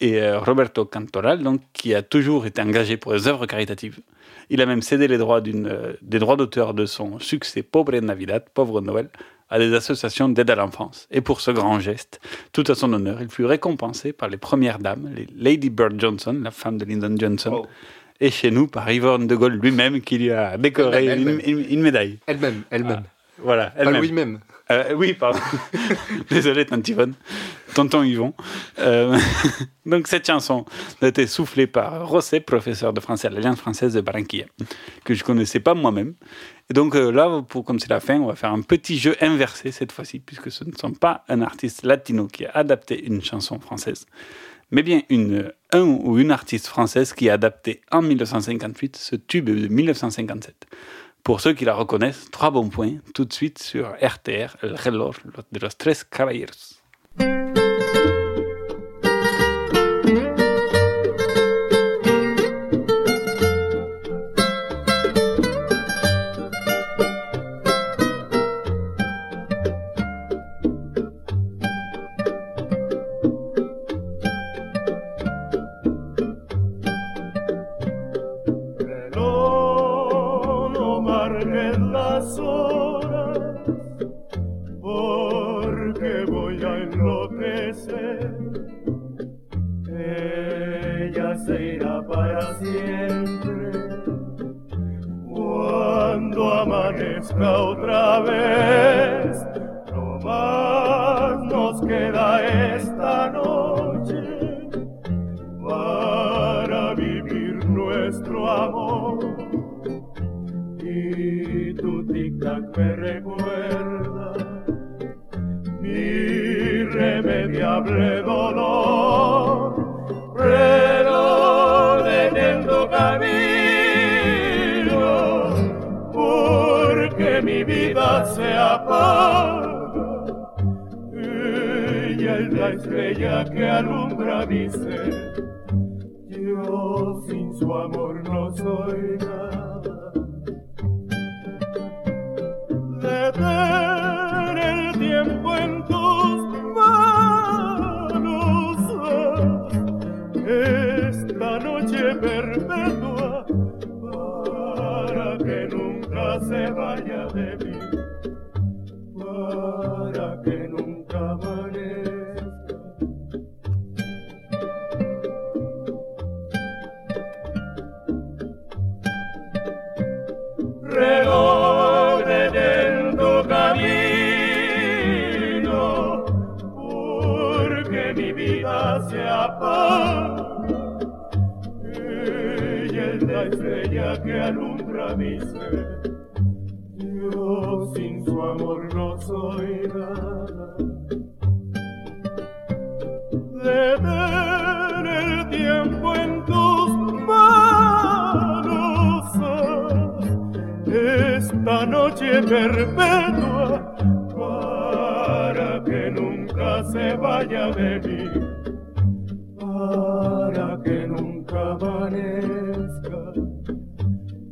[SPEAKER 3] Et euh, Roberto Cantoral, donc, qui a toujours été engagé pour les œuvres caritatives. Il a même cédé les droits, euh, des droits d'auteur de son succès Pobre Navidad, Pauvre Noël, à des associations d'aide à l'enfance. Et pour ce grand geste, tout à son honneur, il fut récompensé par les premières dames, Lady Bird Johnson, la femme de Lyndon Johnson, et chez nous par Yvonne de Gaulle lui-même qui lui a décoré une,
[SPEAKER 2] elle-même.
[SPEAKER 3] une- une médaille.
[SPEAKER 2] Elle-même, elle-même.
[SPEAKER 3] Voilà,
[SPEAKER 2] Pas
[SPEAKER 3] elle-même.
[SPEAKER 2] Louis même.
[SPEAKER 3] Euh, oui, pardon. [laughs] [laughs] Désolé, tante Yvonne. Tonton Yvon. Euh, [laughs] donc, cette chanson a été soufflée par Rosset, professeur de français à l'Alliance française de Barranquilla, que je connaissais pas moi-même. Et donc, euh, là, pour, comme c'est la fin, on va faire un petit jeu inversé cette fois-ci, puisque ce ne sont pas un artiste latino qui a adapté une chanson française, mais bien une, un ou une artiste française qui a adapté en 1958 ce tube de 1957. Pour ceux qui la reconnaissent, trois bons points tout de suite sur RTR, El reloj de los tres caballeros.
[SPEAKER 12] me la soy. Que alumbra mi Noche perpetua para que nunca se vaya de mí, para que nunca amanezca,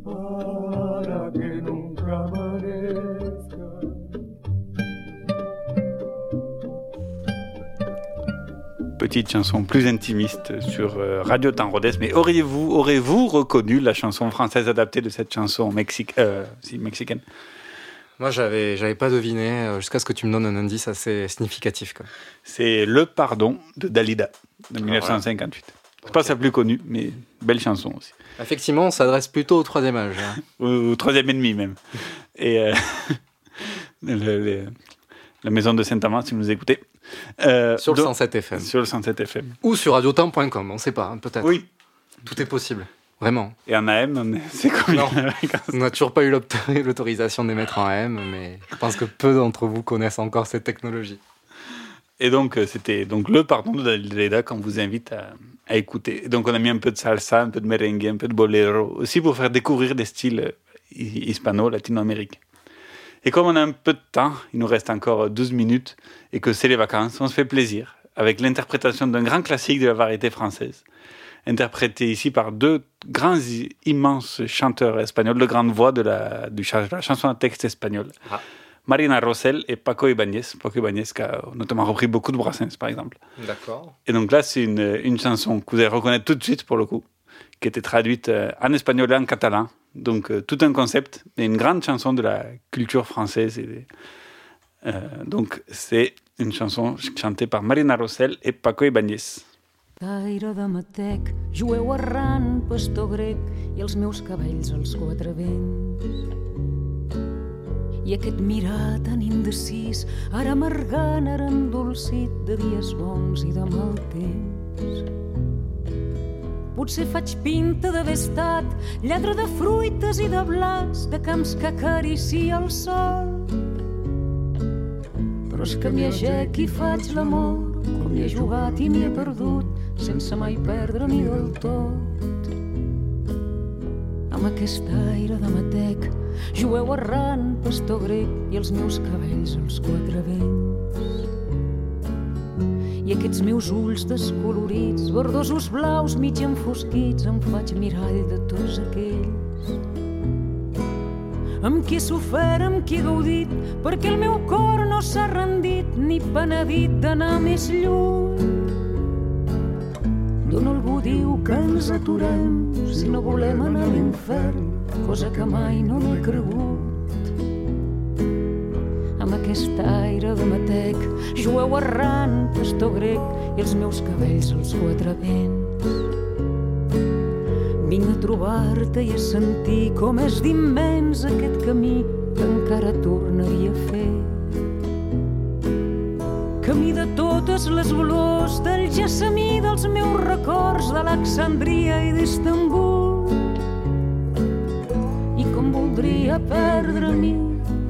[SPEAKER 12] para que nunca amanezca.
[SPEAKER 3] Petite chanson plus intimiste sur euh, Radio Temps. Mais auriez-vous aurez-vous reconnu la chanson française adaptée de cette chanson euh, si, mexicaine?
[SPEAKER 2] Moi, j'avais, j'avais pas deviné euh, jusqu'à ce que tu me donnes un indice assez significatif. Quoi.
[SPEAKER 3] C'est Le Pardon de Dalida de 1958. C'est pas sa plus connue, mais belle chanson aussi.
[SPEAKER 2] Effectivement, on s'adresse plutôt au troisième âge. hein. [laughs]
[SPEAKER 3] Au, au troisième ennemi même. Et euh, [laughs] le- le- la maison de Saint-Amand, si vous nous écoutez. Euh,
[SPEAKER 2] Sur le
[SPEAKER 3] donc-
[SPEAKER 2] 107 FM.
[SPEAKER 3] Sur le 107 FM.
[SPEAKER 2] Ou sur radiotemps.com, on sait pas, hein, peut-être.
[SPEAKER 3] Oui.
[SPEAKER 2] Tout est possible. Vraiment.
[SPEAKER 3] Et en AM, [laughs] c'est combien
[SPEAKER 2] On n'a toujours pas eu l'auto- [laughs] l'autorisation d'émettre en AM, mais je pense que peu d'entre vous connaissent encore cette technologie.
[SPEAKER 3] Et donc, euh, c'était donc le pardon de Dalida qu'on vous invite à, à écouter. Et donc, on a mis un peu de salsa, un peu de merengue, un peu de bolero, aussi pour faire découvrir des styles euh, hi- hispano-latino-américains. Et comme on a un peu de temps, il nous reste encore 12 minutes, et que c'est les vacances, on se fait plaisir avec l'interprétation d'un grand classique de la variété française, interprété ici par deux grands, immenses chanteurs espagnols, de grande voix de la, du la chanson à texte espagnol. Marina Rosell et Paco Ibáñez. Paco Ibáñez qui a notamment repris beaucoup de Brassens, par exemple.
[SPEAKER 2] D'accord.
[SPEAKER 3] Et donc là, c'est une, une chanson que vous allez reconnaître tout de suite, pour le coup, qui était traduite euh, en espagnol et en catalan. Donc euh, tout un concept, et une grande chanson de la culture française. Et des- euh, donc c'est une chanson chantée par Marina Rosell et Paco Ibáñez.
[SPEAKER 13] Gaire de matec, jueu errant, pastor grec, i els meus cabells als quatre vents. I aquest mirar tan indecis, ara amargant, ara endolcit de dies bons i de mal temps. Potser faig pinta d'haver estat lladre de fruites i de blats, de camps que acaricia el sol. Però és que m'hi agec i faig l'amor, com m'hi he jugat i m'hi he perdut, sense mai perdre ni del tot. Amb aquest aire de matec, jueu errant, pastor grec, i els meus cabells als quatre vents. I aquests meus ulls descolorits, verdosos blaus mig enfosquits, em faig mirall de tots aquells amb qui he sofert, amb qui he gaudit, perquè el meu cor no s'ha rendit ni penedit d'anar més lluny. D'on algú diu que ens aturem si no volem anar a l'infern, cosa que mai no l'he cregut. Amb aquest aire de matec, jueu errant, pastor grec, i els meus cabells als quatre vents. Vinc a trobar-te i a sentir com és d'immens aquest camí que encara tornaria a fer. Camí de totes les olors, del gessamí dels meus records, d'Alexandria i d'Istanbul. I com voldria perdre-m'hi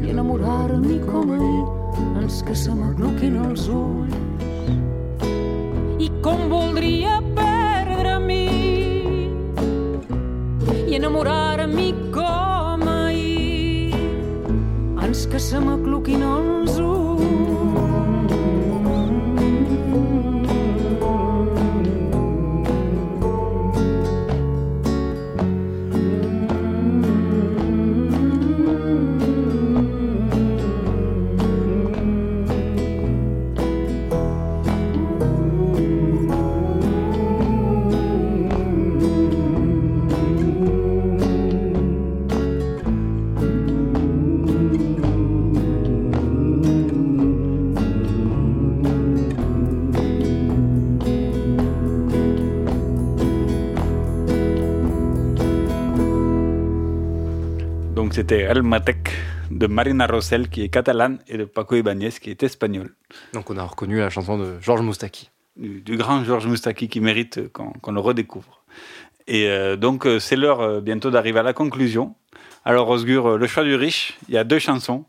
[SPEAKER 13] i enamorar-m'hi com ahir, ens que se m'agloquin els ulls. I com voldria perdre-m'hi i enamorar-m'hi com ahir ans que se m'acluquin els
[SPEAKER 3] Donc c'était El Matec de Marina Rosell qui est catalane et de Paco Ibáñez qui est espagnol.
[SPEAKER 2] Donc on a reconnu la chanson de Georges Moustaki.
[SPEAKER 3] Du, du grand Georges Moustaki qui mérite qu'on qu'on le redécouvre. Et euh, donc euh, c'est l'heure euh, bientôt d'arriver à la conclusion. Alors Osgur, euh, le choix du riche, il y a deux chansons.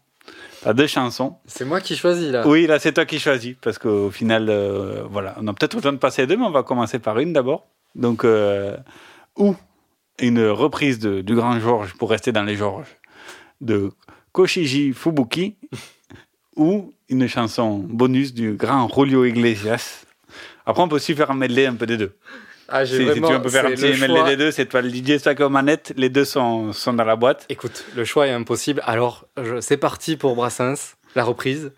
[SPEAKER 3] deux chansons.
[SPEAKER 2] C'est moi qui choisis là.
[SPEAKER 3] Oui, là c'est toi qui choisis parce qu'au final, euh, voilà, on a peut-être besoin de passer à deux, mais on va commencer par une d'abord. Donc, euh, ou une reprise de- du Grand Georges pour rester dans les Georges de Koshiji Fubuki, ou une chanson bonus du grand Julio Iglesias. Après, on peut aussi faire un medley un peu des deux.
[SPEAKER 2] Ah, j'ai
[SPEAKER 3] Si, si
[SPEAKER 2] vraiment-
[SPEAKER 3] tu veux, on peut faire un petit
[SPEAKER 2] le
[SPEAKER 3] medley des deux, c'est toi le DJ, toi aux manettes, les deux sont, sont dans la boîte.
[SPEAKER 2] Écoute, le choix est impossible. Alors, c'est parti pour Brassens, la reprise.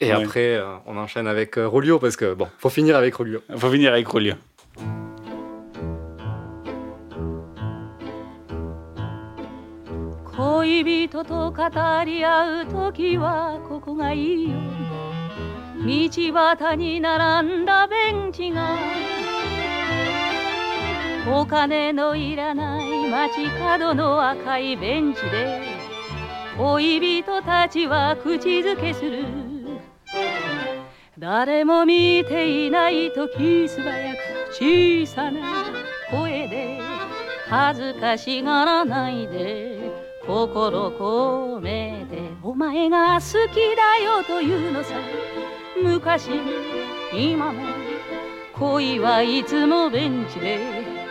[SPEAKER 2] Et
[SPEAKER 3] Ouais.
[SPEAKER 2] après, euh, on enchaîne avec euh, Rolio parce que bon, faut finir avec Rolio.
[SPEAKER 3] Faut finir avec Rolio.
[SPEAKER 14] 恋人と語り合う時はここがいいよ。道端に並んだベンチがお金のいらない街角の赤いベンチで恋人たちは口づけする。誰も見ていない時素早く小さな声で恥ずかしがらないで。心込めてお前が好きだよというのさ。昔今も恋はいつもベンチで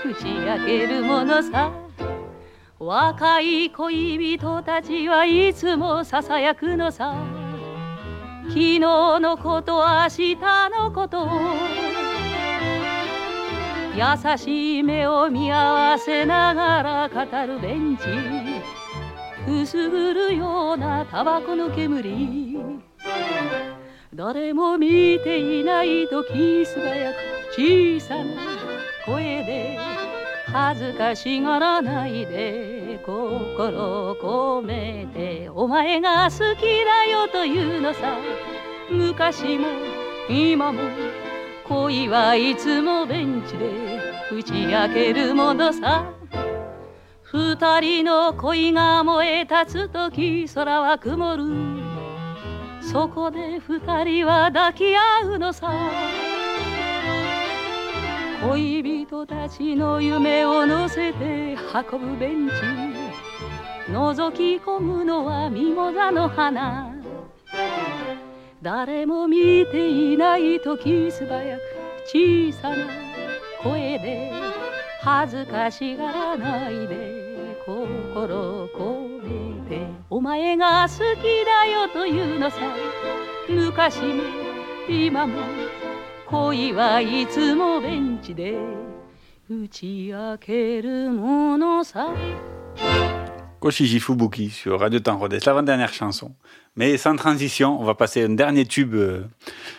[SPEAKER 14] 打ち明けるものさ。若い恋人たちはいつもささやくのさ。昨日のこと明日のこと。優しい目を見合わせながら語るベンチ。くすぐるようなタバコの煙。誰も見ていない時素早く小さな声で恥ずかしがらないで心を込めてお前が好きだよというのさ。昔も今も恋はいつもベンチで打ち明けるものさ。二人の恋が燃え立つ時空は曇る。そこで二人は抱き合うのさ。恋人たちの夢を乗せて運ぶベンチ。覗き込むのはミモザの花。誰も見ていない時素早く小さな声で恥ずかしがらないで心込めてお前が好きだよというのさ昔も今も恋はいつもベンチで打ち明けるものさ
[SPEAKER 3] Koshiji Fubuki sur Radio Temps Rodez, l'avant-dernière chanson. Mais sans transition, on va passer à un dernier tube. euh,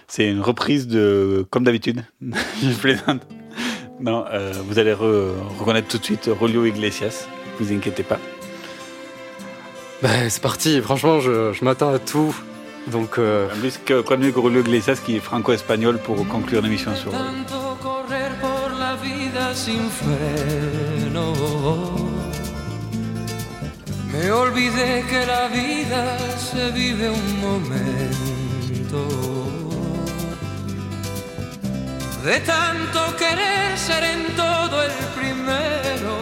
[SPEAKER 3] C'est une reprise de, comme d'habitude, [laughs] je plaisante. Non, euh, vous allez re- reconnaître tout de suite Rolio Iglesias, vous inquiétez pas.
[SPEAKER 2] Ben, c'est parti, franchement, je, je m'attends à tout. Donc, euh,
[SPEAKER 3] En plus, que- quoi de mieux que Rolio Iglesias qui est franco-espagnol pour conclure l'émission sur.
[SPEAKER 7] Tanto correr por la vida sin freno. Me olvidé que la vida se vive un momento. De tanto querer ser en todo el primero,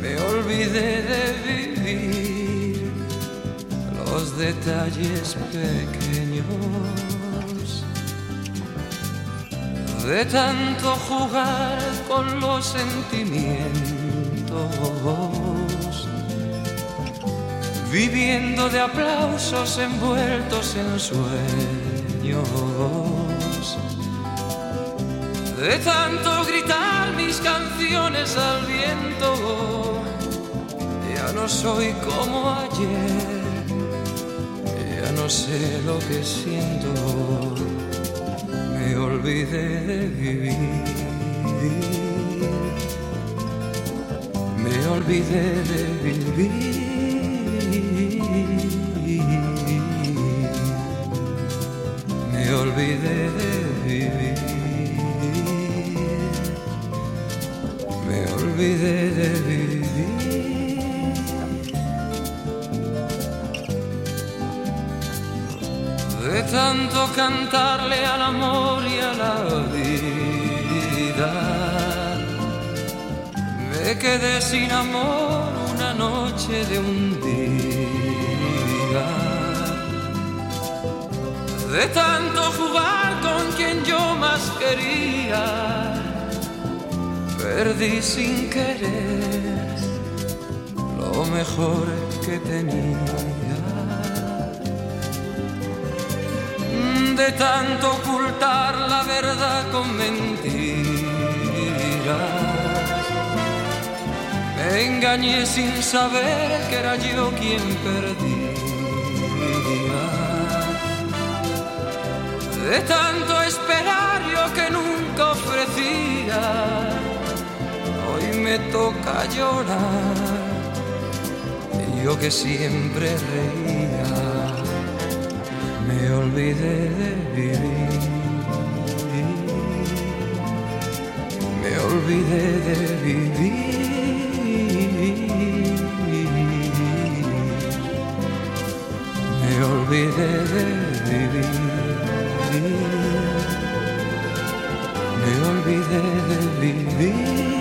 [SPEAKER 7] me olvidé de vivir los detalles pequeños. De tanto jugar con los sentimientos, viviendo de aplausos envueltos en sueños. De tanto gritar mis canciones al viento, ya no soy como ayer, ya no sé lo que siento, me olvidé de vivir, me olvidé de vivir. Quedé sin amor una noche de un día. de tanto jugar con quien yo más quería, perdí sin querer lo mejor que tenía. De tanto ocultar la verdad con mentiras, engañé sin saber que era yo quien perdía. De tanto esperar yo que nunca ofrecía, hoy me toca llorar. Yo que siempre reía, me olvidé de vivir. Me olvidé de vivir. Olvidé de vivir. Me olvidé de vivir.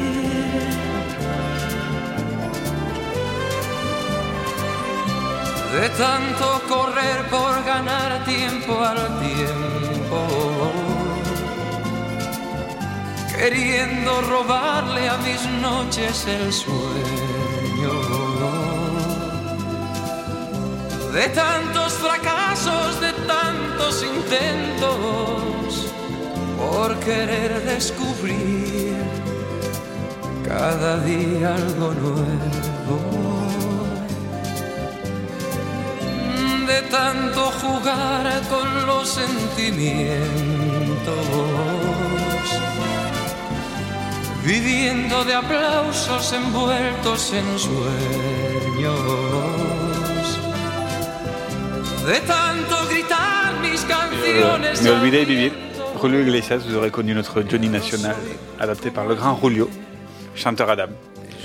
[SPEAKER 7] De tanto correr por ganar tiempo al tiempo. Queriendo robarle a mis noches el sueño. De tantos fracasos, de tantos intentos, por querer descubrir cada día algo nuevo. De tanto jugar con los sentimientos, viviendo de aplausos envueltos en sueños,
[SPEAKER 3] Me olvidé de vivir. Julio Iglesias, vous aurez connu notre Johnny National, adapté par le grand Julio, chanteur Adam.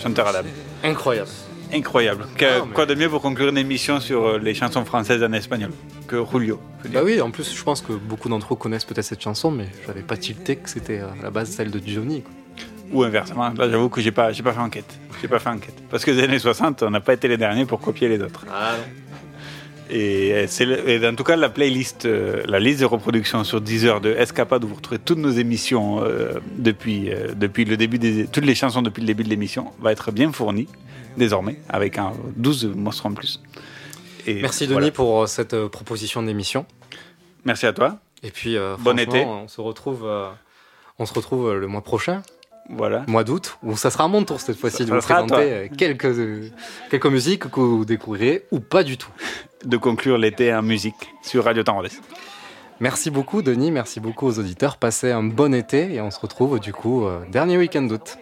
[SPEAKER 3] Chanteur Adam.
[SPEAKER 2] Incroyable.
[SPEAKER 3] Incroyable. Que- quoi de mieux pour conclure une émission sur euh, les chansons françaises en espagnol que Julio
[SPEAKER 2] Bah oui, en plus, je pense que beaucoup d'entre vous connaissent peut-être cette chanson, mais j'avais pas tilté que c'était euh, à la base celle de Johnny. quoi.
[SPEAKER 3] Ou inversement. Là, j'avoue que j'ai pas, j'ai pas fait enquête. J'ai pas fait enquête. Parce que les années 60, on n'a pas été les derniers pour copier les autres. Et, euh, c'est en tout cas, la playlist, euh, la liste de reproduction sur Deezer de Escapade, où vous retrouvez toutes nos émissions euh, depuis, euh, depuis le début des, toutes les chansons depuis le début de l'émission, va être bien fournie désormais avec un 12 monstres en plus. Et
[SPEAKER 2] Merci Denis pour cette proposition d'émission.
[SPEAKER 3] Merci à toi.
[SPEAKER 2] Et puis, euh,
[SPEAKER 3] Bon été.
[SPEAKER 2] On se retrouve, on se retrouve le mois prochain.
[SPEAKER 3] Voilà.
[SPEAKER 2] Mois d'août, où ça sera à mon tour cette fois-ci de vous présenter quelques, quelques musiques que vous découvrirez ou pas du tout.
[SPEAKER 3] De conclure l'été en musique sur Radio Tendresse.
[SPEAKER 2] Merci beaucoup Denis, merci beaucoup aux auditeurs. Passez un bon été et on se retrouve du coup euh, dernier week-end d'août.